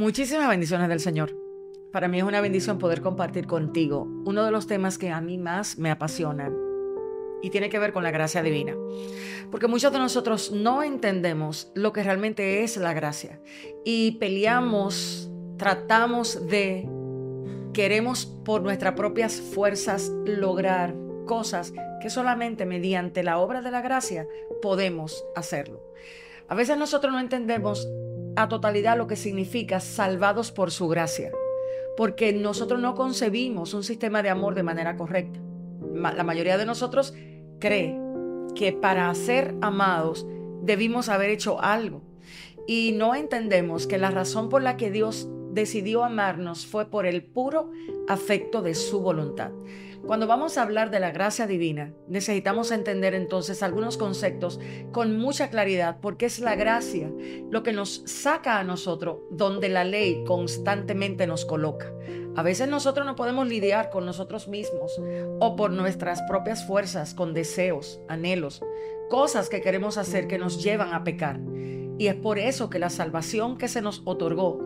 Muchísimas bendiciones del Señor. Para mí es una bendición poder compartir contigo uno de los temas que a mí más me apasionan y tiene que ver con la gracia divina. Porque muchos de nosotros no entendemos lo que realmente es la gracia y peleamos, tratamos de, queremos por nuestras propias fuerzas lograr cosas que solamente mediante la obra de la gracia podemos hacerlo. A veces nosotros no entendemos a totalidad lo que significa salvados por su gracia, porque nosotros no concebimos un sistema de amor de manera correcta. La mayoría de nosotros cree que para ser amados debimos haber hecho algo y no entendemos que la razón por la que Dios decidió amarnos fue por el puro afecto de su voluntad. Cuando vamos a hablar de la gracia divina, necesitamos entender entonces algunos conceptos con mucha claridad, porque es la gracia lo que nos saca a nosotros donde la ley constantemente nos coloca. A veces nosotros no podemos lidiar con nosotros mismos o por nuestras propias fuerzas, con deseos, anhelos, cosas que queremos hacer que nos llevan a pecar. Y es por eso que la salvación que se nos otorgó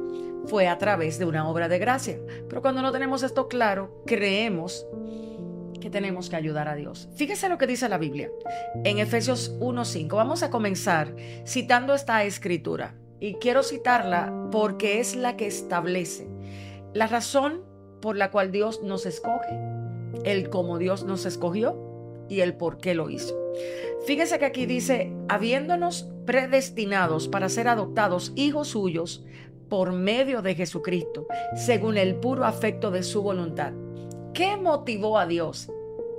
fue a través de una obra de gracia. Pero cuando no tenemos esto claro, creemos que tenemos que ayudar a Dios. Fíjese lo que dice la Biblia en Efesios 1.5. Vamos a comenzar citando esta escritura. Y quiero citarla porque es la que establece la razón por la cual Dios nos escoge, el cómo Dios nos escogió y el por qué lo hizo. Fíjese que aquí dice, habiéndonos predestinados para ser adoptados hijos suyos por medio de Jesucristo, según el puro afecto de su voluntad ¿Qué motivó a Dios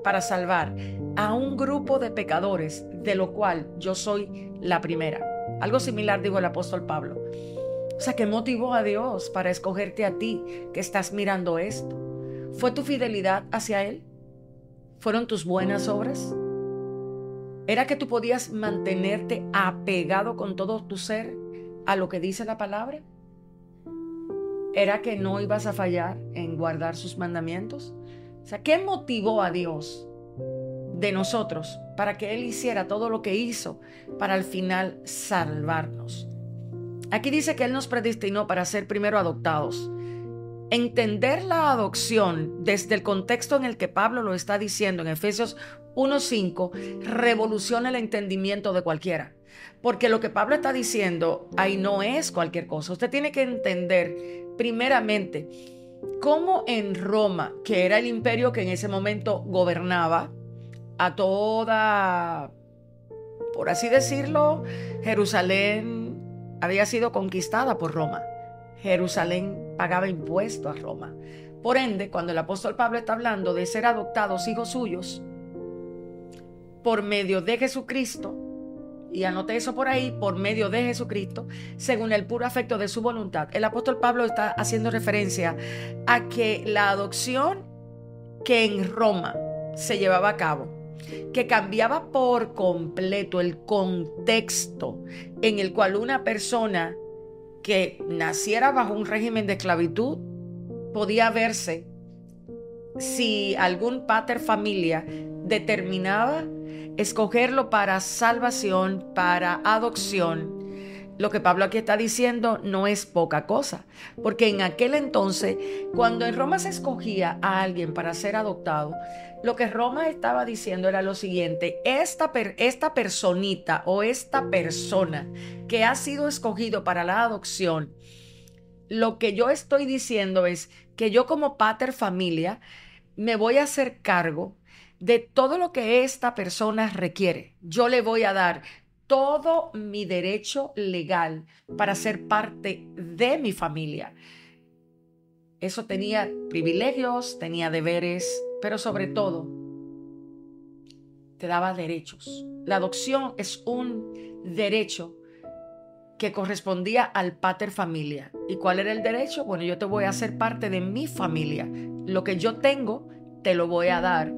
para salvar a un grupo de pecadores, de lo cual yo soy la primera? Algo similar dijo el apóstol Pablo. O sea, ¿qué motivó a Dios para escogerte a ti que estás mirando esto? ¿Fue tu fidelidad hacia Él? ¿Fueron tus buenas obras? ¿Era que tú podías mantenerte apegado con todo tu ser a lo que dice la palabra? ¿Era que no ibas a fallar en guardar sus mandamientos? O sea, ¿qué motivó a Dios de nosotros para que Él hiciera todo lo que hizo para al final salvarnos? Aquí dice que Él nos predestinó para ser primero adoptados. Entender la adopción desde el contexto en el que Pablo lo está diciendo en Efesios 1.5 revoluciona el entendimiento de cualquiera. Porque lo que Pablo está diciendo ahí no es cualquier cosa. Usted tiene que entender primeramente cómo en Roma, que era el imperio que en ese momento gobernaba a toda, por así decirlo, Jerusalén había sido conquistada por Roma. Jerusalén pagaba impuesto a Roma. Por ende, cuando el apóstol Pablo está hablando de ser adoptados hijos suyos por medio de Jesucristo, y anoté eso por ahí, por medio de Jesucristo, según el puro afecto de su voluntad. El apóstol Pablo está haciendo referencia a que la adopción que en Roma se llevaba a cabo, que cambiaba por completo el contexto en el cual una persona que naciera bajo un régimen de esclavitud podía verse si algún pater familia determinaba escogerlo para salvación, para adopción, lo que Pablo aquí está diciendo no es poca cosa, porque en aquel entonces, cuando en Roma se escogía a alguien para ser adoptado, lo que Roma estaba diciendo era lo siguiente, esta, esta personita o esta persona que ha sido escogido para la adopción, lo que yo estoy diciendo es que yo como pater familia me voy a hacer cargo de todo lo que esta persona requiere. Yo le voy a dar todo mi derecho legal para ser parte de mi familia. Eso tenía privilegios, tenía deberes, pero sobre todo te daba derechos. La adopción es un derecho que correspondía al pater familia. ¿Y cuál era el derecho? Bueno, yo te voy a hacer parte de mi familia. Lo que yo tengo, te lo voy a dar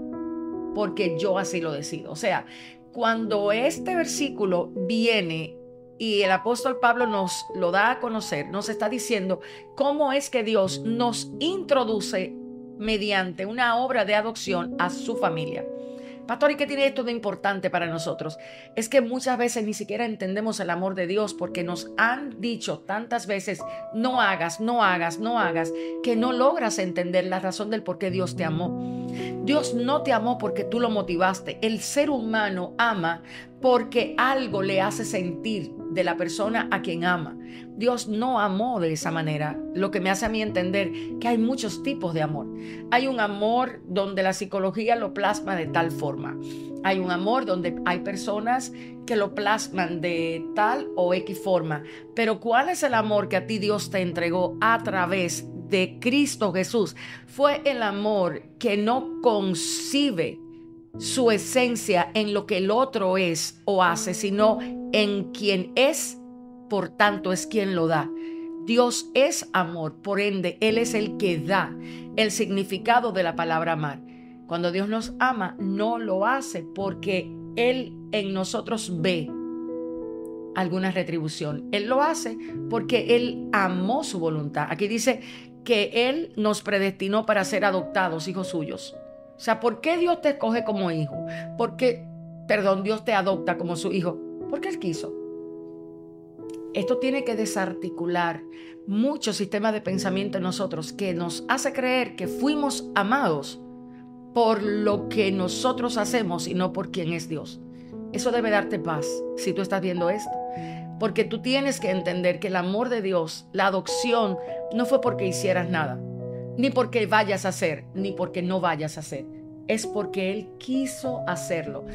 porque yo así lo decido. O sea, cuando este versículo viene y el apóstol Pablo nos lo da a conocer, nos está diciendo cómo es que Dios nos introduce mediante una obra de adopción a su familia. Pastor, ¿y qué tiene esto de importante para nosotros? Es que muchas veces ni siquiera entendemos el amor de Dios porque nos han dicho tantas veces, no hagas, no hagas, no hagas, que no logras entender la razón del por qué Dios te amó. Dios no te amó porque tú lo motivaste. El ser humano ama porque algo le hace sentir de la persona a quien ama. Dios no amó de esa manera, lo que me hace a mí entender que hay muchos tipos de amor. Hay un amor donde la psicología lo plasma de tal forma. Hay un amor donde hay personas que lo plasman de tal o X forma. Pero ¿cuál es el amor que a ti Dios te entregó a través de Cristo Jesús? Fue el amor que no concibe su esencia en lo que el otro es o hace, sino en quien es, por tanto es quien lo da. Dios es amor, por ende, Él es el que da el significado de la palabra amar. Cuando Dios nos ama, no lo hace porque Él en nosotros ve alguna retribución. Él lo hace porque Él amó su voluntad. Aquí dice que Él nos predestinó para ser adoptados, hijos suyos. O sea, ¿por qué Dios te escoge como hijo? ¿Por qué, perdón, Dios te adopta como su hijo? Porque Él quiso. Esto tiene que desarticular muchos sistemas de pensamiento en nosotros que nos hace creer que fuimos amados por lo que nosotros hacemos y no por quien es Dios. Eso debe darte paz si tú estás viendo esto. Porque tú tienes que entender que el amor de Dios, la adopción, no fue porque hicieras nada ni porque vayas a hacer, ni porque no vayas a hacer. Es porque Él quiso hacerlo.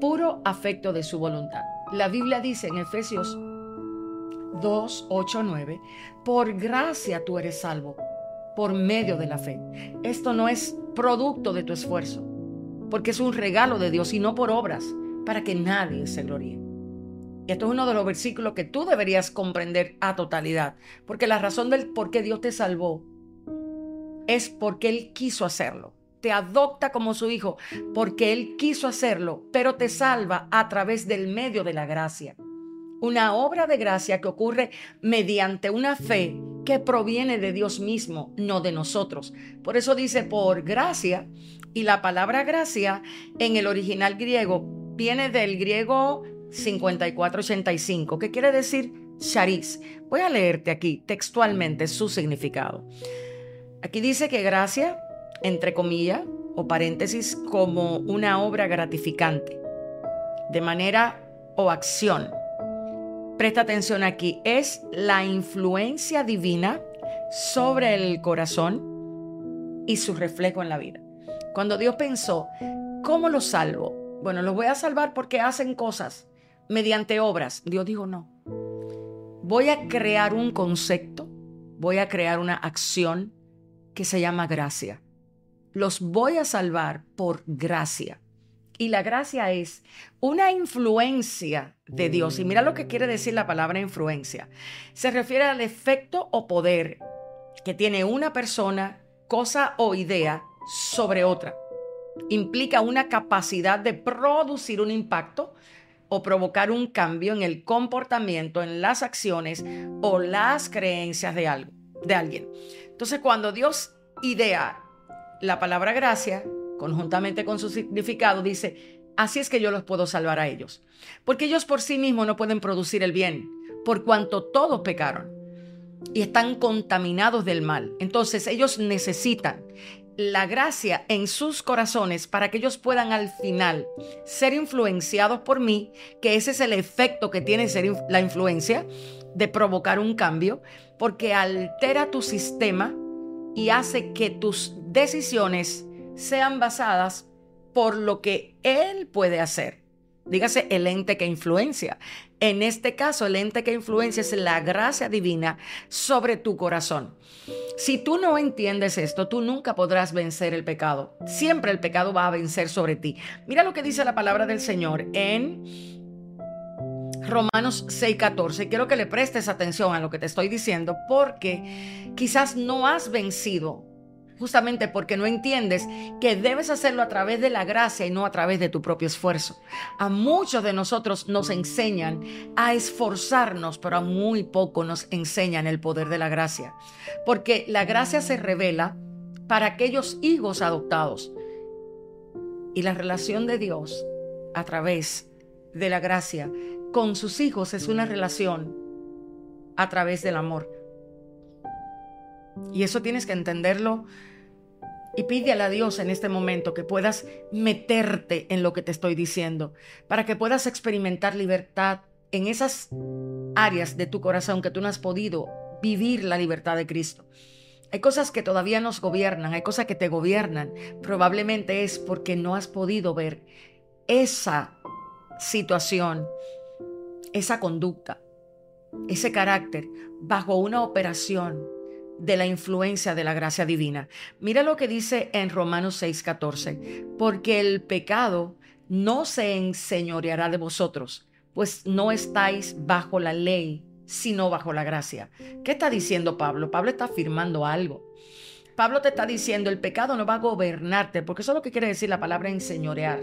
Puro afecto de su voluntad. La Biblia dice en Efesios 2, 8, 9, por gracia tú eres salvo, por medio de la fe. Esto no es producto de tu esfuerzo, porque es un regalo de Dios y no por obras, para que nadie se gloríe. Y esto es uno de los versículos que tú deberías comprender a totalidad, porque la razón del por qué Dios te salvó es porque Él quiso hacerlo. Te adopta como su hijo porque Él quiso hacerlo, pero te salva a través del medio de la gracia. Una obra de gracia que ocurre mediante una fe que proviene de Dios mismo, no de nosotros. Por eso dice por gracia, y la palabra gracia en el original griego viene del griego 5485, que quiere decir charis. Voy a leerte aquí textualmente su significado. Aquí dice que gracia, entre comillas o paréntesis, como una obra gratificante, de manera o acción. Presta atención aquí, es la influencia divina sobre el corazón y su reflejo en la vida. Cuando Dios pensó, ¿cómo los salvo? Bueno, los voy a salvar porque hacen cosas mediante obras. Dios dijo, no. Voy a crear un concepto, voy a crear una acción, que se llama gracia. Los voy a salvar por gracia. Y la gracia es una influencia de Dios. Y mira lo que quiere decir la palabra influencia. Se refiere al efecto o poder que tiene una persona, cosa o idea sobre otra. Implica una capacidad de producir un impacto o provocar un cambio en el comportamiento, en las acciones o las creencias de algo, de alguien. Entonces, cuando Dios idea la palabra gracia, conjuntamente con su significado, dice, así es que yo los puedo salvar a ellos. Porque ellos por sí mismos no pueden producir el bien, por cuanto todos pecaron y están contaminados del mal. Entonces ellos necesitan la gracia en sus corazones para que ellos puedan al final ser influenciados por mí, que ese es el efecto que tiene ser la influencia de provocar un cambio, porque altera tu sistema y hace que tus decisiones sean basadas por lo que Él puede hacer. Dígase el ente que influencia. En este caso, el ente que influencia es la gracia divina sobre tu corazón. Si tú no entiendes esto, tú nunca podrás vencer el pecado. Siempre el pecado va a vencer sobre ti. Mira lo que dice la palabra del Señor en Romanos 6:14. Quiero que le prestes atención a lo que te estoy diciendo porque quizás no has vencido justamente porque no entiendes que debes hacerlo a través de la gracia y no a través de tu propio esfuerzo. A muchos de nosotros nos enseñan a esforzarnos, pero a muy poco nos enseñan el poder de la gracia. Porque la gracia se revela para aquellos hijos adoptados. Y la relación de Dios a través de la gracia con sus hijos es una relación a través del amor. Y eso tienes que entenderlo y pídele a Dios en este momento que puedas meterte en lo que te estoy diciendo, para que puedas experimentar libertad en esas áreas de tu corazón que tú no has podido vivir la libertad de Cristo. Hay cosas que todavía nos gobiernan, hay cosas que te gobiernan. Probablemente es porque no has podido ver esa situación, esa conducta, ese carácter bajo una operación de la influencia de la gracia divina. Mira lo que dice en Romanos 6:14, porque el pecado no se enseñoreará de vosotros, pues no estáis bajo la ley, sino bajo la gracia. ¿Qué está diciendo Pablo? Pablo está afirmando algo. Pablo te está diciendo, el pecado no va a gobernarte, porque eso es lo que quiere decir la palabra enseñorear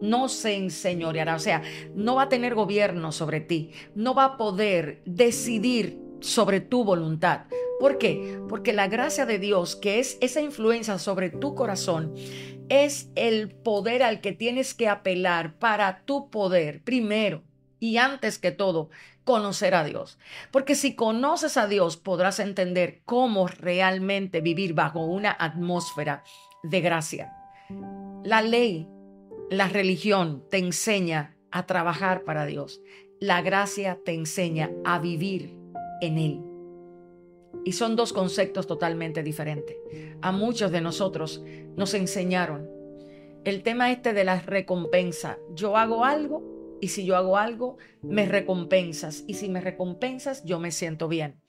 no se enseñoreará, o sea, no va a tener gobierno sobre ti, no va a poder decidir sobre tu voluntad. ¿Por qué? Porque la gracia de Dios, que es esa influencia sobre tu corazón, es el poder al que tienes que apelar para tu poder, primero y antes que todo, conocer a Dios. Porque si conoces a Dios, podrás entender cómo realmente vivir bajo una atmósfera de gracia. La ley, la religión te enseña a trabajar para Dios. La gracia te enseña a vivir en Él. Y son dos conceptos totalmente diferentes. A muchos de nosotros nos enseñaron el tema este de la recompensa. Yo hago algo y si yo hago algo, me recompensas. Y si me recompensas, yo me siento bien.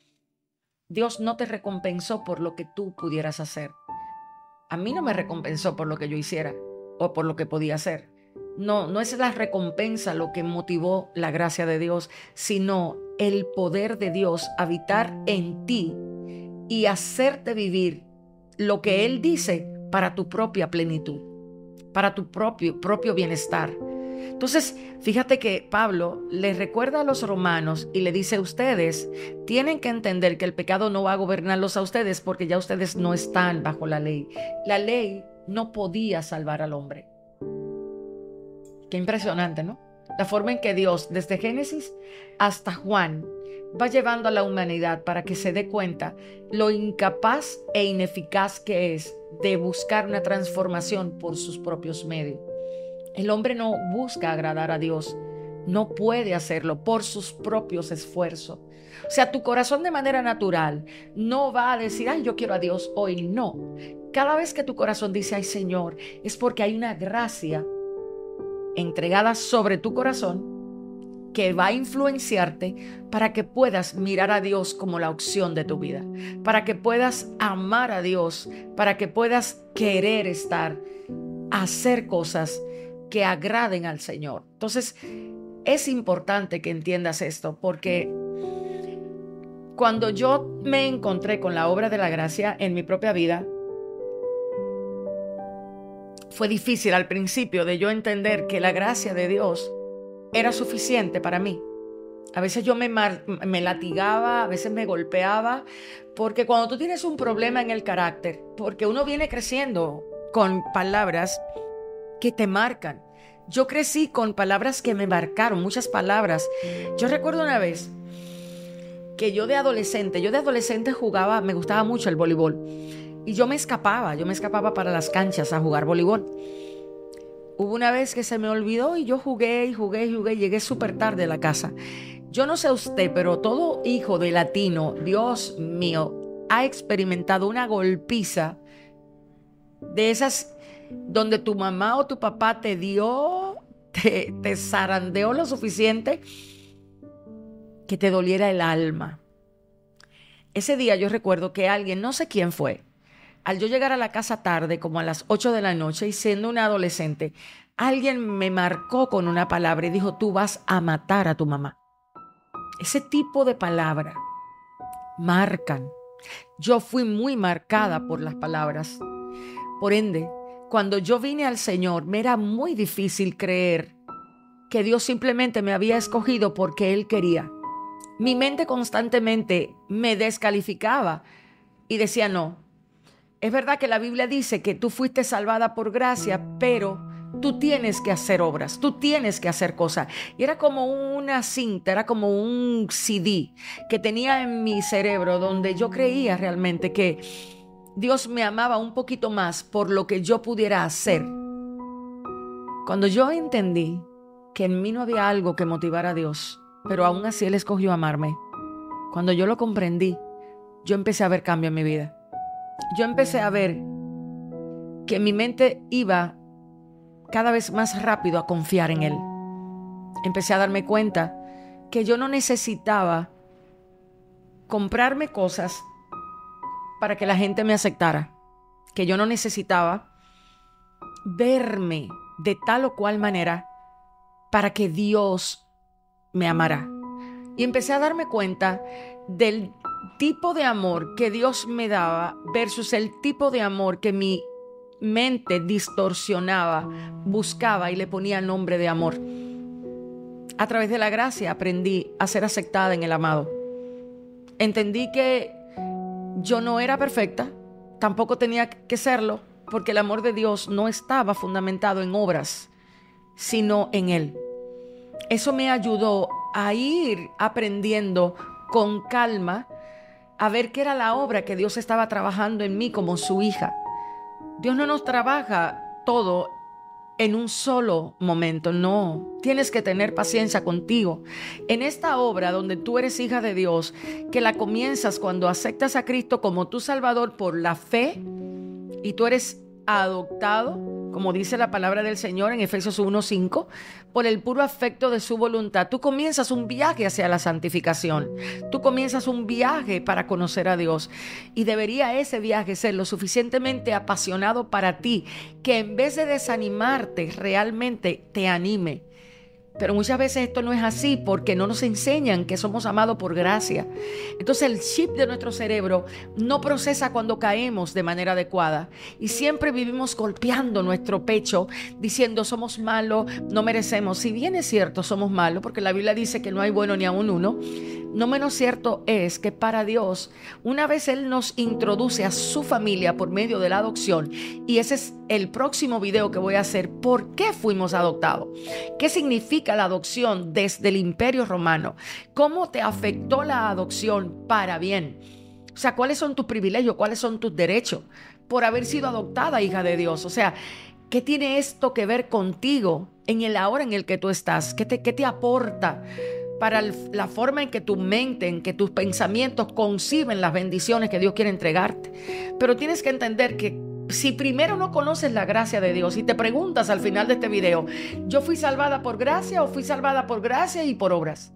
Dios no te recompensó por lo que tú pudieras hacer. A mí no me recompensó por lo que yo hiciera o por lo que podía hacer. No, no es la recompensa lo que motivó la gracia de Dios, sino el poder de Dios habitar en ti y hacerte vivir lo que Él dice para tu propia plenitud, para tu propio, propio bienestar. Entonces, fíjate que Pablo le recuerda a los romanos y le dice a ustedes, tienen que entender que el pecado no va a gobernarlos a ustedes porque ya ustedes no están bajo la ley. La ley no podía salvar al hombre. Qué impresionante, ¿no? La forma en que Dios, desde Génesis hasta Juan, va llevando a la humanidad para que se dé cuenta lo incapaz e ineficaz que es de buscar una transformación por sus propios medios. El hombre no busca agradar a Dios, no puede hacerlo por sus propios esfuerzos. O sea, tu corazón de manera natural no va a decir, ay, yo quiero a Dios hoy. No. Cada vez que tu corazón dice, ay Señor, es porque hay una gracia entregada sobre tu corazón que va a influenciarte para que puedas mirar a Dios como la opción de tu vida, para que puedas amar a Dios, para que puedas querer estar, hacer cosas que agraden al Señor. Entonces, es importante que entiendas esto porque cuando yo me encontré con la obra de la gracia en mi propia vida, fue difícil al principio de yo entender que la gracia de Dios era suficiente para mí. A veces yo me, latigaba, a veces me golpeaba, porque cuando tú tienes un problema en el carácter, porque uno viene creciendo con palabras que te marcan. Yo crecí con palabras que me marcaron, muchas palabras. Yo recuerdo una vez que yo de adolescente, yo de adolescente jugaba, me gustaba mucho el voleibol. Y yo me escapaba, yo me escapaba para las canchas a jugar voleibol. Hubo una vez que se me olvidó y yo jugué y jugué y jugué, llegué súper tarde a la casa. Yo no sé usted, pero todo hijo de latino, Dios mío, ha experimentado una golpiza de esas donde tu mamá o tu papá te dio, te, te zarandeó lo suficiente que te doliera el alma. Ese día yo recuerdo que alguien, no sé quién fue, al yo llegar a la casa tarde, como a las 8 de la noche, y siendo una adolescente, alguien me marcó con una palabra y dijo, tú vas a matar a tu mamá. Ese tipo de palabra marcan. Yo fui muy marcada por las palabras. Por ende, cuando yo vine al Señor, me era muy difícil creer que Dios simplemente me había escogido porque Él quería. Mi mente constantemente me descalificaba y decía, no, es verdad que la Biblia dice que tú fuiste salvada por gracia, pero tú tienes que hacer obras, tú tienes que hacer cosas. Y era como una cinta, era como un CD que tenía en mi cerebro donde yo creía realmente que Dios me amaba un poquito más por lo que yo pudiera hacer. Cuando yo entendí que en mí no había algo que motivara a Dios, pero aún así Él escogió amarme, cuando yo lo comprendí, yo empecé a ver cambio en mi vida. Yo empecé a ver que mi mente iba cada vez más rápido a confiar en Él. Empecé a darme cuenta que yo no necesitaba comprarme cosas para que la gente me aceptara, que yo no necesitaba verme de tal o cual manera para que Dios me amara. Y empecé a darme cuenta del tipo de amor que Dios me daba versus el tipo de amor que mi mente distorsionaba, buscaba y le ponía nombre de amor. A través de la gracia aprendí a ser aceptada en el amado. Entendí que yo no era perfecta, tampoco tenía que serlo, porque el amor de Dios no estaba fundamentado en obras, sino en Él. Eso me ayudó a ir aprendiendo con calma a ver qué era la obra que Dios estaba trabajando en mí como su hija. Dios no nos trabaja todo en un solo momento, no. Tienes que tener paciencia contigo. En esta obra donde tú eres hija de Dios, que la comienzas cuando aceptas a Cristo como tu Salvador por la fe y tú eres adoptado como dice la palabra del Señor en Efesios 1:5, por el puro afecto de su voluntad. Tú comienzas un viaje hacia la santificación. Tú comienzas un viaje para conocer a Dios. Y debería ese viaje ser lo suficientemente apasionado para ti que en vez de desanimarte, realmente te anime pero muchas veces esto no es así porque no nos enseñan que somos amados por gracia. Entonces el chip de nuestro cerebro no procesa cuando caemos de manera adecuada y siempre vivimos golpeando nuestro pecho diciendo somos malos, no merecemos. Si bien es cierto somos malos porque la Biblia dice que no hay bueno ni aún uno, no menos cierto es que para Dios, una vez Él nos introduce a su familia por medio de la adopción, y ese es el próximo video que voy a hacer, ¿por qué fuimos adoptados? ¿Qué significa la adopción desde el imperio romano? ¿Cómo te afectó la adopción para bien? O sea, ¿cuáles son tus privilegios? ¿Cuáles son tus derechos por haber sido adoptada hija de Dios? O sea, ¿qué tiene esto que ver contigo en el ahora en el que tú estás? ¿Qué te, qué te aporta? para la forma en que tu mente, en que tus pensamientos conciben las bendiciones que Dios quiere entregarte. Pero tienes que entender que si primero no conoces la gracia de Dios y te preguntas al final de este video, ¿yo fui salvada por gracia o fui salvada por gracia y por obras?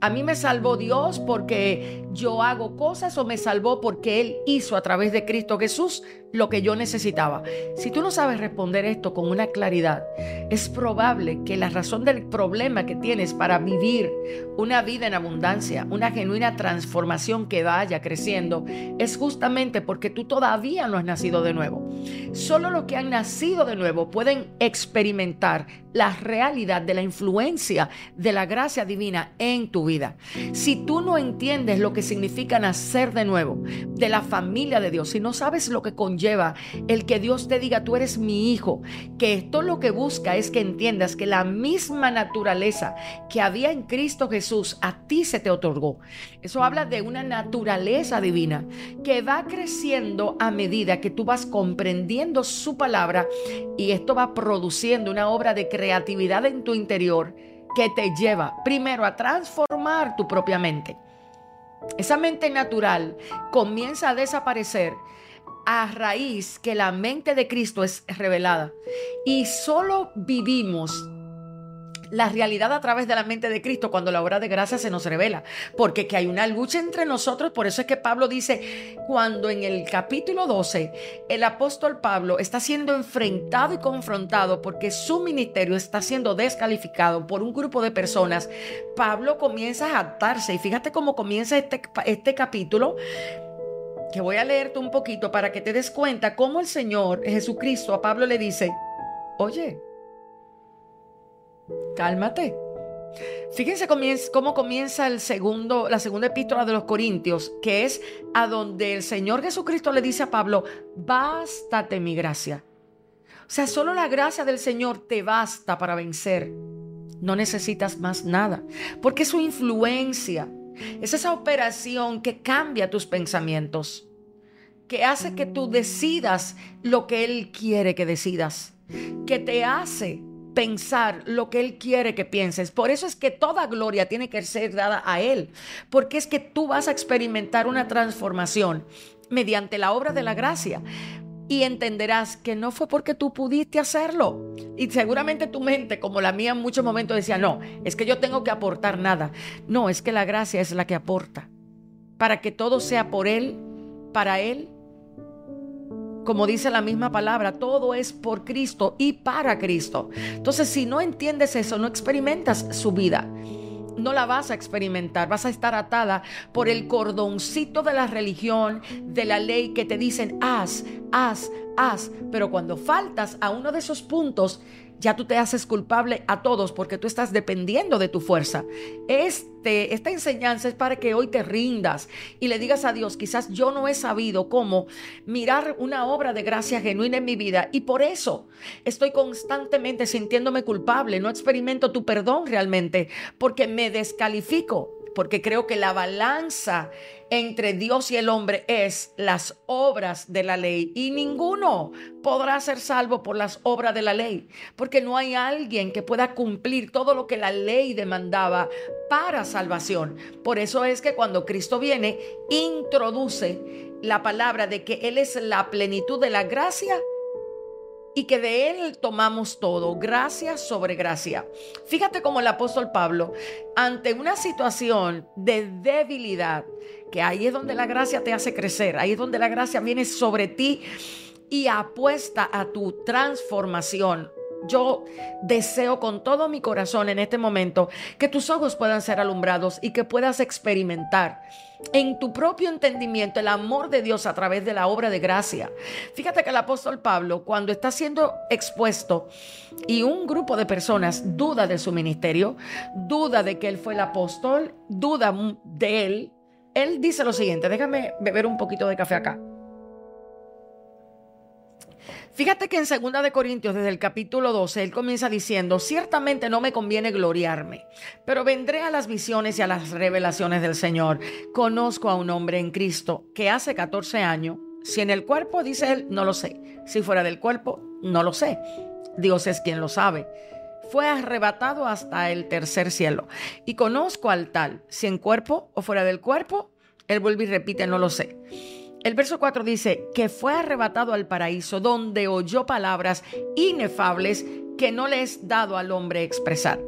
¿A mí me salvó Dios porque yo hago cosas o me salvó porque Él hizo a través de Cristo Jesús lo que yo necesitaba? Si tú no sabes responder esto con una claridad, es probable que la razón del problema que tienes para vivir una vida en abundancia, una genuina transformación que vaya creciendo, es justamente porque tú todavía no has nacido de nuevo. Solo los que han nacido de nuevo pueden experimentar la realidad de la influencia de la gracia divina en tu vida. Si tú no entiendes lo que significa nacer de nuevo, de la familia de Dios, si no sabes lo que conlleva el que Dios te diga, tú eres mi hijo, que esto lo que busca es que entiendas que la misma naturaleza que había en Cristo Jesús a ti se te otorgó. Eso habla de una naturaleza divina que va creciendo a medida que tú vas comprendiendo su palabra y esto va produciendo una obra de creatividad en tu interior que te lleva primero a transformar tu propia mente. Esa mente natural comienza a desaparecer a raíz que la mente de Cristo es revelada. Y solo vivimos la realidad a través de la mente de Cristo cuando la obra de gracia se nos revela. Porque que hay una lucha entre nosotros, por eso es que Pablo dice, cuando en el capítulo 12 el apóstol Pablo está siendo enfrentado y confrontado porque su ministerio está siendo descalificado por un grupo de personas, Pablo comienza a adaptarse. Y fíjate cómo comienza este, este capítulo que voy a leerte un poquito para que te des cuenta cómo el Señor Jesucristo a Pablo le dice, oye, cálmate. Fíjense cómo comienza el segundo, la segunda epístola de los Corintios, que es a donde el Señor Jesucristo le dice a Pablo, bástate mi gracia. O sea, solo la gracia del Señor te basta para vencer. No necesitas más nada, porque su influencia es esa operación que cambia tus pensamientos, que hace que tú decidas lo que Él quiere que decidas, que te hace pensar lo que Él quiere que pienses. Por eso es que toda gloria tiene que ser dada a Él, porque es que tú vas a experimentar una transformación mediante la obra de la gracia. Y entenderás que no fue porque tú pudiste hacerlo. Y seguramente tu mente, como la mía en muchos momentos, decía, no, es que yo tengo que aportar nada. No, es que la gracia es la que aporta. Para que todo sea por Él, para Él como dice la misma palabra, todo es por Cristo y para Cristo. Entonces, si no entiendes eso, no experimentas su vida. No la vas a experimentar, vas a estar atada por el cordoncito de la religión, de la ley que te dicen haz, haz, haz. Pero cuando faltas a uno de esos puntos, ya tú te haces culpable a todos porque tú estás dependiendo de tu fuerza. Este, esta enseñanza es para que hoy te rindas y le digas a Dios, quizás yo no he sabido cómo mirar una obra de gracia genuina en mi vida y por eso estoy constantemente sintiéndome culpable, no experimento tu perdón realmente porque me descalifico porque creo que la balanza entre Dios y el hombre es las obras de la ley y ninguno podrá ser salvo por las obras de la ley, porque no hay alguien que pueda cumplir todo lo que la ley demandaba para salvación. Por eso es que cuando Cristo viene, introduce la palabra de que Él es la plenitud de la gracia y que de Él tomamos todo, gracia sobre gracia. Fíjate como el apóstol Pablo, ante una situación de debilidad, que ahí es donde la gracia te hace crecer, ahí es donde la gracia viene sobre ti y apuesta a tu transformación. Yo deseo con todo mi corazón en este momento que tus ojos puedan ser alumbrados y que puedas experimentar en tu propio entendimiento el amor de Dios a través de la obra de gracia. Fíjate que el apóstol Pablo, cuando está siendo expuesto y un grupo de personas duda de su ministerio, duda de que él fue el apóstol, duda de él, él dice lo siguiente, déjame beber un poquito de café acá. Fíjate que en 2 de Corintios, desde el capítulo 12, él comienza diciendo, ciertamente no me conviene gloriarme, pero vendré a las visiones y a las revelaciones del Señor. Conozco a un hombre en Cristo que hace 14 años, si en el cuerpo, dice él, no lo sé. Si fuera del cuerpo, no lo sé. Dios es quien lo sabe. Fue arrebatado hasta el tercer cielo. Y conozco al tal, si en cuerpo o fuera del cuerpo, él vuelve y repite, no lo sé. El verso 4 dice que fue arrebatado al paraíso donde oyó palabras inefables que no le es dado al hombre expresar.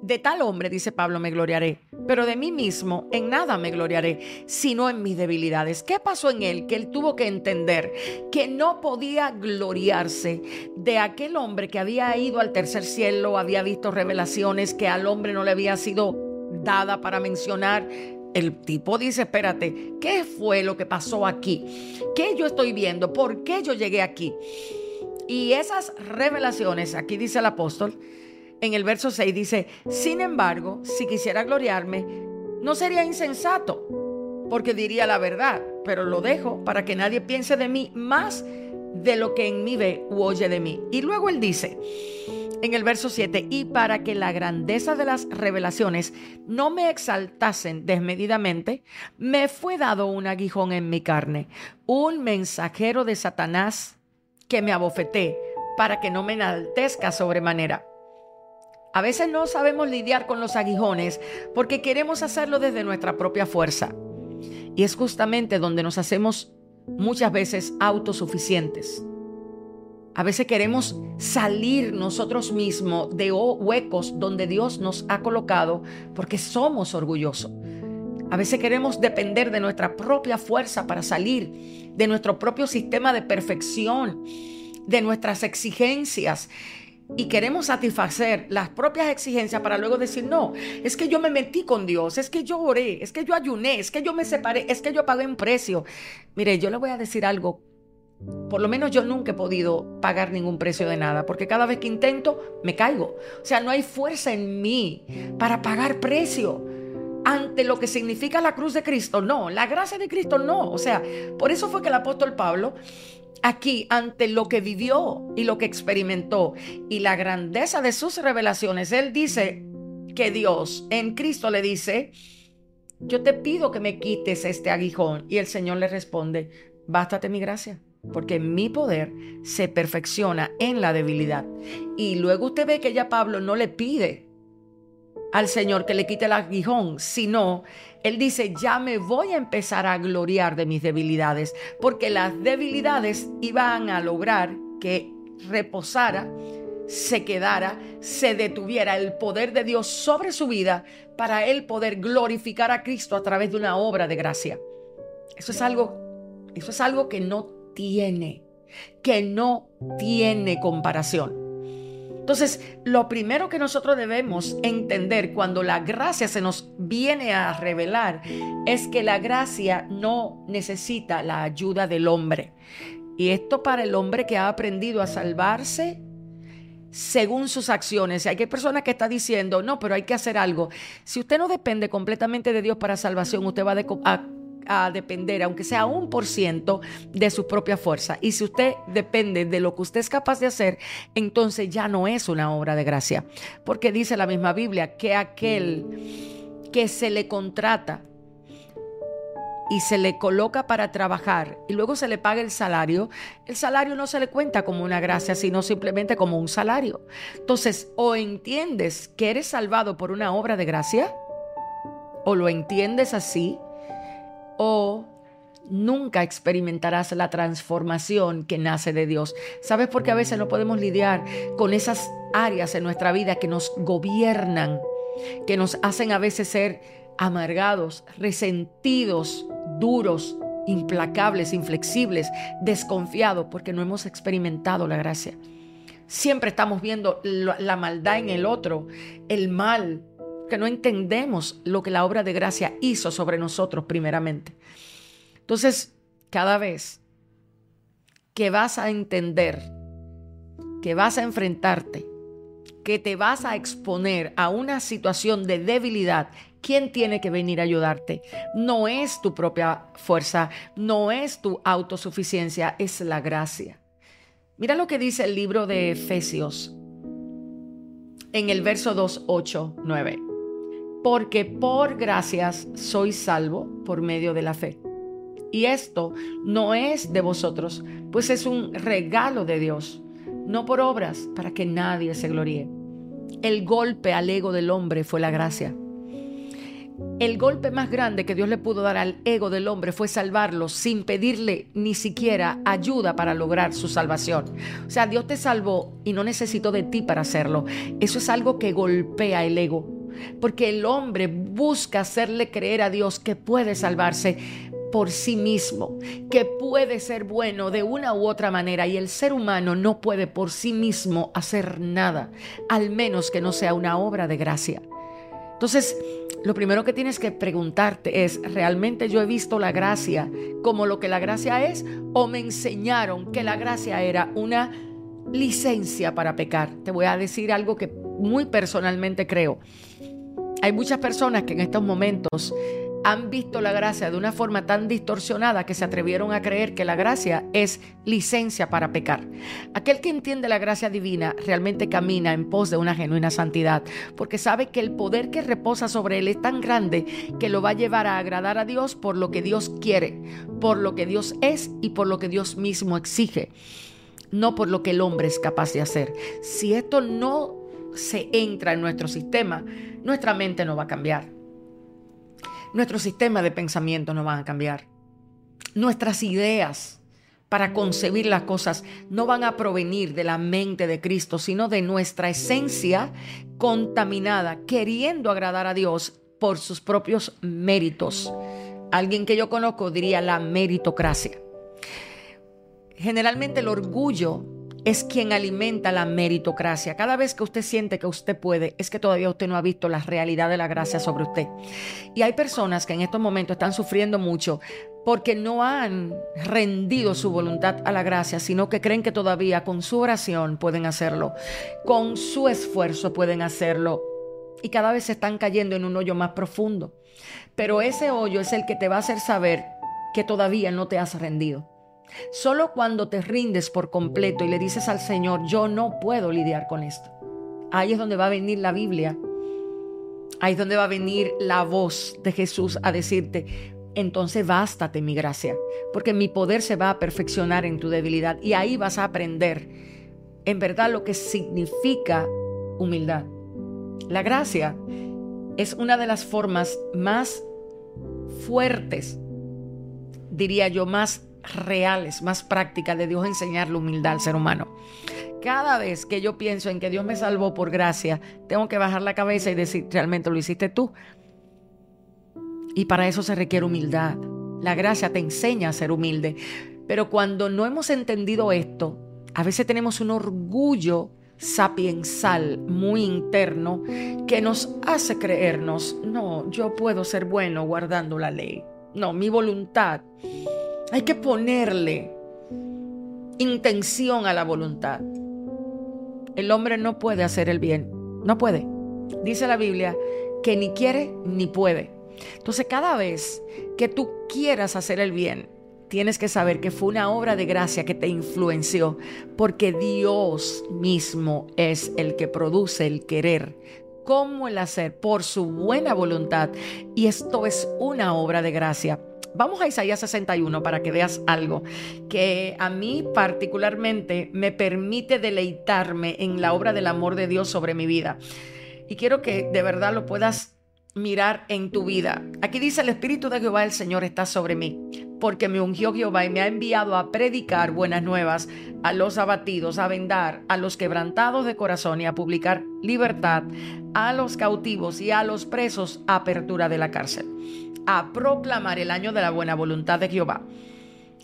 De tal hombre, dice Pablo, me gloriaré, pero de mí mismo en nada me gloriaré, sino en mis debilidades. ¿Qué pasó en él? Que él tuvo que entender que no podía gloriarse de aquel hombre que había ido al tercer cielo, había visto revelaciones que al hombre no le había sido dada para mencionar, el tipo dice, espérate, ¿qué fue lo que pasó aquí? ¿Qué yo estoy viendo? ¿Por qué yo llegué aquí? Y esas revelaciones, aquí dice el apóstol, en el verso 6 dice, sin embargo, si quisiera gloriarme, no sería insensato, porque diría la verdad, pero lo dejo para que nadie piense de mí más de lo que en mí ve u oye de mí. Y luego él dice, en el verso 7, y para que la grandeza de las revelaciones no me exaltasen desmedidamente, me fue dado un aguijón en mi carne, un mensajero de Satanás que me abofeté para que no me enaltezca sobremanera. A veces no sabemos lidiar con los aguijones porque queremos hacerlo desde nuestra propia fuerza. Y es justamente donde nos hacemos muchas veces autosuficientes. A veces queremos salir nosotros mismos de huecos donde Dios nos ha colocado porque somos orgullosos. A veces queremos depender de nuestra propia fuerza para salir, de nuestro propio sistema de perfección, de nuestras exigencias. Y queremos satisfacer las propias exigencias para luego decir, no, es que yo me metí con Dios, es que yo oré, es que yo ayuné, es que yo me separé, es que yo pagué un precio. Mire, yo le voy a decir algo por lo menos yo nunca he podido pagar ningún precio de nada, porque cada vez que intento me caigo. O sea, no hay fuerza en mí para pagar precio ante lo que significa la cruz de Cristo. No, la gracia de Cristo no. O sea, por eso fue que el apóstol Pablo aquí ante lo que vivió y lo que experimentó y la grandeza de sus revelaciones, él dice que Dios en Cristo le dice, yo te pido que me quites este aguijón. Y el Señor le responde, bástate mi gracia, porque mi poder se perfecciona en la debilidad. Y luego usted ve que ya Pablo no le pide al Señor que le quite el aguijón, sino él dice, ya me voy a empezar a gloriar de mis debilidades, porque las debilidades iban a lograr que reposara, se quedara, se detuviera el poder de Dios sobre su vida para él poder glorificar a Cristo a través de una obra de gracia. Eso es algo, eso es algo que no tiene, que no tiene comparación. Entonces, lo primero que nosotros debemos entender cuando la gracia se nos viene a revelar es que la gracia no necesita la ayuda del hombre. Y esto para el hombre que ha aprendido a salvarse según sus acciones. Hay personas que están diciendo, no, pero hay que hacer algo. Si usted no depende completamente de Dios para salvación, usted va a a depender, aunque sea un por ciento, de su propia fuerza. Y si usted depende de lo que usted es capaz de hacer, entonces ya no es una obra de gracia. Porque dice la misma Biblia que aquel que se le contrata y se le coloca para trabajar y luego se le paga el salario, el salario no se le cuenta como una gracia, sino simplemente como un salario. Entonces, o entiendes que eres salvado por una obra de gracia, o lo entiendes así, o nunca experimentarás la transformación que nace de Dios. ¿Sabes por qué a veces no podemos lidiar con esas áreas en nuestra vida que nos gobiernan, que nos hacen a veces ser amargados, resentidos, duros, implacables, inflexibles, desconfiados, porque no hemos experimentado la gracia? Siempre estamos viendo la maldad en el otro, el mal, que no entendemos lo que la obra de gracia hizo sobre nosotros primeramente. Entonces, cada vez que vas a entender, que vas a enfrentarte, que te vas a exponer a una situación de debilidad, ¿quién tiene que venir a ayudarte? No es tu propia fuerza, no es tu autosuficiencia, es la gracia. Mira lo que dice el libro de Efesios en el verso 2, 8, 9 porque por gracias soy salvo por medio de la fe. Y esto no es de vosotros, pues es un regalo de Dios, no por obras, para que nadie se gloríe. El golpe al ego del hombre fue la gracia. El golpe más grande que Dios le pudo dar al ego del hombre fue salvarlo sin pedirle ni siquiera ayuda para lograr su salvación. O sea, Dios te salvó y no necesitó de ti para hacerlo. Eso es algo que golpea el ego porque el hombre busca hacerle creer a Dios que puede salvarse por sí mismo, que puede ser bueno de una u otra manera y el ser humano no puede por sí mismo hacer nada, al menos que no sea una obra de gracia. Entonces, lo primero que tienes que preguntarte es, ¿realmente yo he visto la gracia como lo que la gracia es? ¿O me enseñaron que la gracia era una licencia para pecar? Te voy a decir algo que muy personalmente creo. Hay muchas personas que en estos momentos han visto la gracia de una forma tan distorsionada que se atrevieron a creer que la gracia es licencia para pecar. Aquel que entiende la gracia divina realmente camina en pos de una genuina santidad, porque sabe que el poder que reposa sobre él es tan grande que lo va a llevar a agradar a Dios por lo que Dios quiere, por lo que Dios es y por lo que Dios mismo exige, no por lo que el hombre es capaz de hacer. Si esto no se entra en nuestro sistema, nuestra mente no va a cambiar. Nuestro sistema de pensamiento no va a cambiar. Nuestras ideas para concebir las cosas no van a provenir de la mente de Cristo, sino de nuestra esencia contaminada, queriendo agradar a Dios por sus propios méritos. Alguien que yo conozco diría la meritocracia. Generalmente el orgullo es quien alimenta la meritocracia. Cada vez que usted siente que usted puede, es que todavía usted no ha visto la realidad de la gracia sobre usted. Y hay personas que en estos momentos están sufriendo mucho porque no han rendido su voluntad a la gracia, sino que creen que todavía con su oración pueden hacerlo, con su esfuerzo pueden hacerlo. Y cada vez se están cayendo en un hoyo más profundo. Pero ese hoyo es el que te va a hacer saber que todavía no te has rendido Solo cuando te rindes por completo y le dices al Señor, yo no puedo lidiar con esto. Ahí es donde va a venir la Biblia. Ahí es donde va a venir la voz de Jesús a decirte, entonces bástate mi gracia, porque mi poder se va a perfeccionar en tu debilidad y ahí vas a aprender en verdad lo que significa humildad. La gracia es una de las formas más fuertes, diría yo, más reales, más prácticas de Dios enseñar la humildad al ser humano. Cada vez que yo pienso en que Dios me salvó por gracia, tengo que bajar la cabeza y decir, realmente lo hiciste tú. Y para eso se requiere humildad. La gracia te enseña a ser humilde. Pero cuando no hemos entendido esto, a veces tenemos un orgullo sapiensal muy interno que nos hace creernos, no, yo puedo ser bueno guardando la ley. No, mi voluntad. Hay que ponerle intención a la voluntad. El hombre no puede hacer el bien, no puede. Dice la Biblia que ni quiere ni puede. Entonces cada vez que tú quieras hacer el bien, tienes que saber que fue una obra de gracia que te influenció, porque Dios mismo es el que produce el querer como el hacer por su buena voluntad. Y esto es una obra de gracia. Vamos a Isaías 61 para que veas algo que a mí particularmente me permite deleitarme en la obra del amor de Dios sobre mi vida. Y quiero que de verdad lo puedas mirar en tu vida. Aquí dice, el Espíritu de Jehová el Señor está sobre mí, porque me ungió Jehová y me ha enviado a predicar buenas nuevas a los abatidos, a vendar a los quebrantados de corazón y a publicar libertad a los cautivos y a los presos, apertura de la cárcel, a proclamar el año de la buena voluntad de Jehová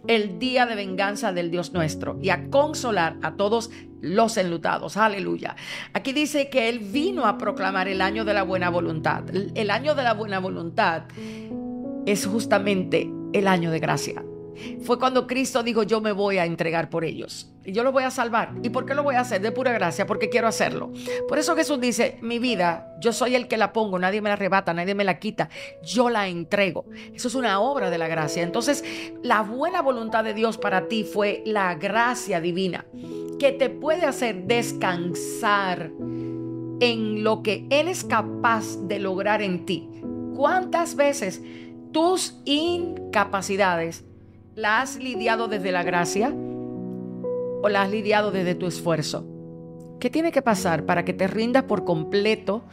el día de venganza del Dios nuestro y a consolar a todos los enlutados. Aleluya. Aquí dice que Él vino a proclamar el año de la buena voluntad. El año de la buena voluntad es justamente el año de gracia. Fue cuando Cristo dijo, yo me voy a entregar por ellos. Y yo los voy a salvar. ¿Y por qué lo voy a hacer? De pura gracia, porque quiero hacerlo. Por eso Jesús dice, mi vida, yo soy el que la pongo, nadie me la arrebata, nadie me la quita, yo la entrego. Eso es una obra de la gracia. Entonces, la buena voluntad de Dios para ti fue la gracia divina, que te puede hacer descansar en lo que Él es capaz de lograr en ti. ¿Cuántas veces tus incapacidades ¿La has lidiado desde la gracia o la has lidiado desde tu esfuerzo? ¿Qué tiene que pasar para que te rindas por completo?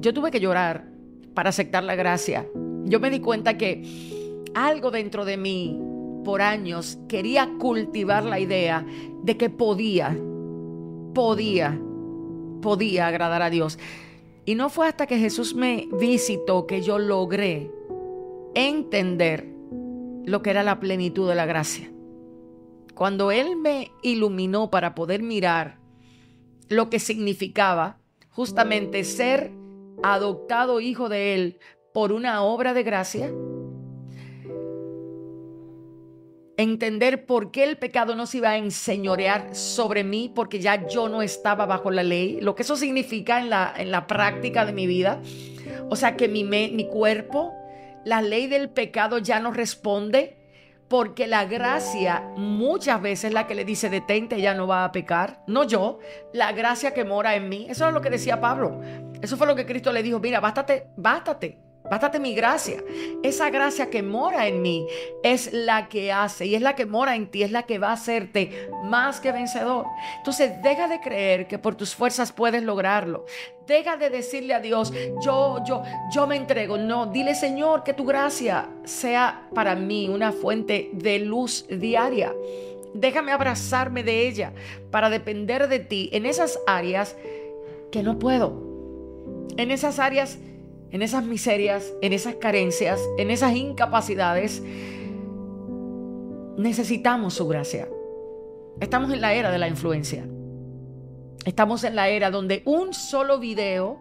Yo tuve que llorar para aceptar la gracia. Yo me di cuenta que algo dentro de mí por años quería cultivar la idea de que podía, podía, podía agradar a Dios. Y no fue hasta que Jesús me visitó que yo logré entender lo que era la plenitud de la gracia. Cuando Él me iluminó para poder mirar lo que significaba justamente ser adoptado hijo de Él por una obra de gracia, entender por qué el pecado no se iba a enseñorear sobre mí porque ya yo no estaba bajo la ley, lo que eso significa en la, en la práctica de mi vida. O sea, que mi, mi cuerpo la ley del pecado ya no responde porque la gracia muchas veces la que le dice detente ya no va a pecar, no yo, la gracia que mora en mí. Eso es lo que decía Pablo. Eso fue lo que Cristo le dijo, mira, bástate, bástate, Bástate mi gracia. Esa gracia que mora en mí es la que hace y es la que mora en ti, es la que va a hacerte más que vencedor. Entonces, deja de creer que por tus fuerzas puedes lograrlo. Deja de decirle a Dios, yo, yo, yo me entrego. No, dile Señor que tu gracia sea para mí una fuente de luz diaria. Déjame abrazarme de ella para depender de ti en esas áreas que no puedo. En esas áreas en esas miserias, en esas carencias, en esas incapacidades, necesitamos su gracia. Estamos en la era de la influencia. Estamos en la era donde un solo video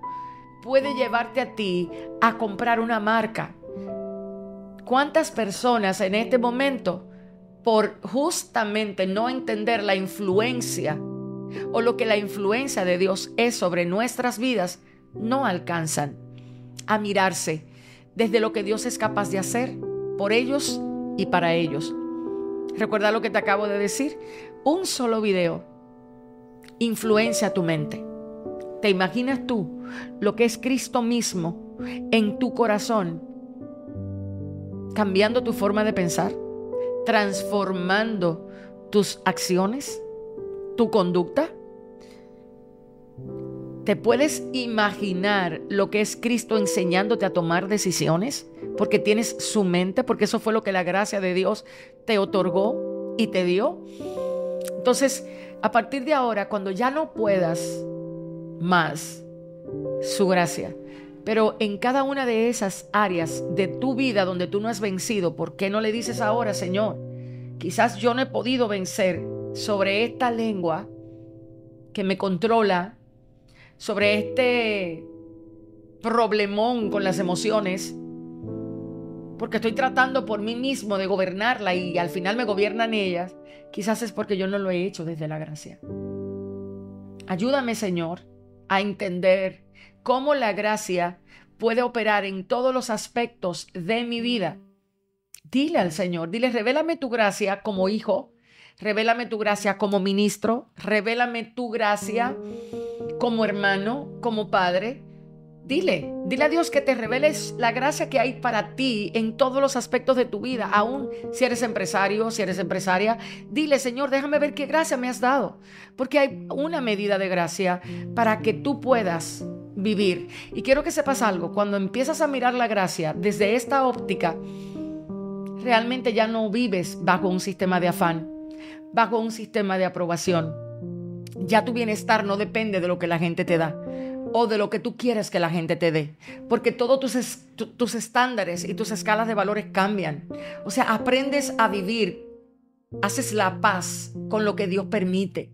puede llevarte a ti a comprar una marca. ¿Cuántas personas en este momento, por justamente no entender la influencia o lo que la influencia de Dios es sobre nuestras vidas, no alcanzan a mirarse desde lo que Dios es capaz de hacer por ellos y para ellos. Recuerda lo que te acabo de decir. Un solo video influencia tu mente. ¿Te imaginas tú lo que es Cristo mismo en tu corazón? Cambiando tu forma de pensar, transformando tus acciones, tu conducta. ¿Te puedes imaginar lo que es Cristo enseñándote a tomar decisiones? Porque tienes su mente, porque eso fue lo que la gracia de Dios te otorgó y te dio. Entonces, a partir de ahora, cuando ya no puedas más, su gracia, pero en cada una de esas áreas de tu vida donde tú no has vencido, ¿por qué no le dices ahora, Señor? Quizás yo no he podido vencer sobre esta lengua que me controla, sobre este problemón con las emociones, porque estoy tratando por mí mismo de gobernarla y al final me gobiernan ellas, quizás es porque yo no lo he hecho desde la gracia. Ayúdame, Señor, a entender cómo la gracia puede operar en todos los aspectos de mi vida. Dile al Señor, dile, revélame tu gracia como hijo, revélame tu gracia como ministro, revélame tu gracia como hermano, como padre. Dile, dile a Dios que te reveles la gracia que hay para ti en todos los aspectos de tu vida, aún si eres empresario, si eres empresaria. Dile, Señor, déjame ver qué gracia me has dado, porque hay una medida de gracia para que tú puedas vivir. Y quiero que sepas algo, cuando empiezas a mirar la gracia desde esta óptica, realmente ya no vives bajo un sistema de afán, bajo un sistema de aprobación. Ya tu bienestar no depende de lo que la gente te da o de lo que tú quieres que la gente te dé, porque todos tus, tus estándares y tus escalas de valores cambian. O sea, aprendes a vivir, haces la paz con lo que Dios permite.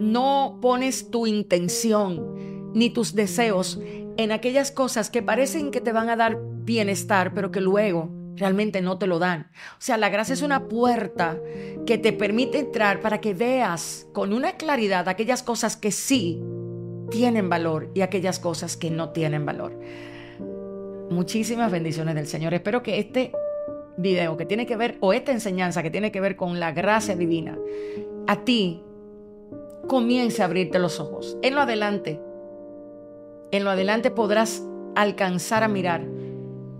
No pones tu intención ni tus deseos en aquellas cosas que parecen que te van a dar bienestar, pero que luego realmente no te lo dan. O sea, la gracia es una puerta que te permite entrar para que veas con una claridad aquellas cosas que sí tienen valor y aquellas cosas que no tienen valor. Muchísimas bendiciones del Señor. Espero que este video que tiene que ver, o esta enseñanza que tiene que ver con la gracia divina, a ti comience a abrirte los ojos. En lo adelante, en lo adelante podrás alcanzar a mirar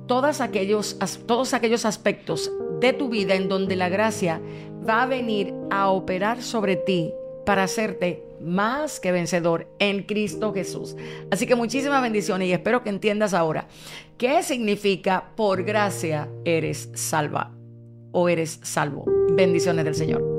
todos aquellos, todos aquellos aspectos de tu vida en donde la gracia va a venir a operar sobre ti para hacerte más que vencedor en Cristo Jesús. Así que muchísimas bendiciones y espero que entiendas ahora qué significa por gracia eres salva o eres salvo. Bendiciones del Señor.